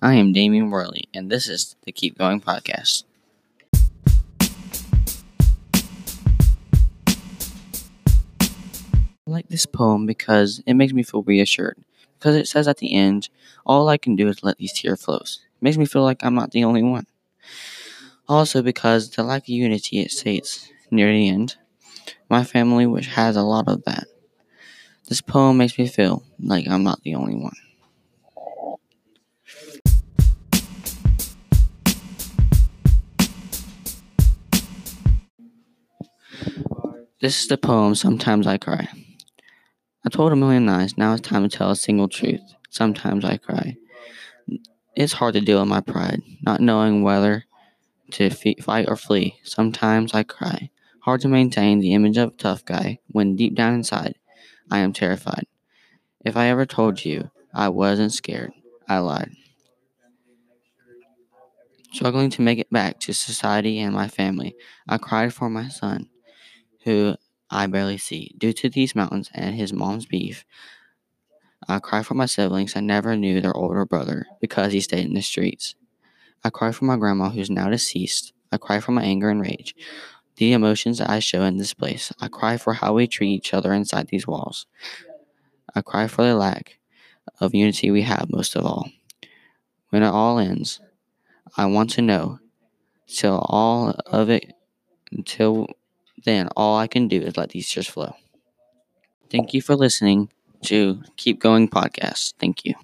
I am Damien Worley, and this is the Keep Going Podcast. I like this poem because it makes me feel reassured. Because it says at the end, all I can do is let these tears flow. It makes me feel like I'm not the only one. Also, because the lack of unity it states near the end, my family, which has a lot of that. This poem makes me feel like I'm not the only one. This is the poem Sometimes I Cry. I told a million lies, now it's time to tell a single truth. Sometimes I cry. It's hard to deal with my pride, not knowing whether to fight or flee. Sometimes I cry. Hard to maintain the image of a tough guy when deep down inside I am terrified. If I ever told you I wasn't scared, I lied. Struggling to make it back to society and my family, I cried for my son, who I barely see, due to these mountains and his mom's beef. I cry for my siblings I never knew their older brother because he stayed in the streets. I cry for my grandma who's now deceased. I cry for my anger and rage, the emotions I show in this place. I cry for how we treat each other inside these walls. I cry for the lack of unity we have most of all. When it all ends, I want to know till all of it until then all I can do is let these tears flow. Thank you for listening to Keep Going Podcast. Thank you.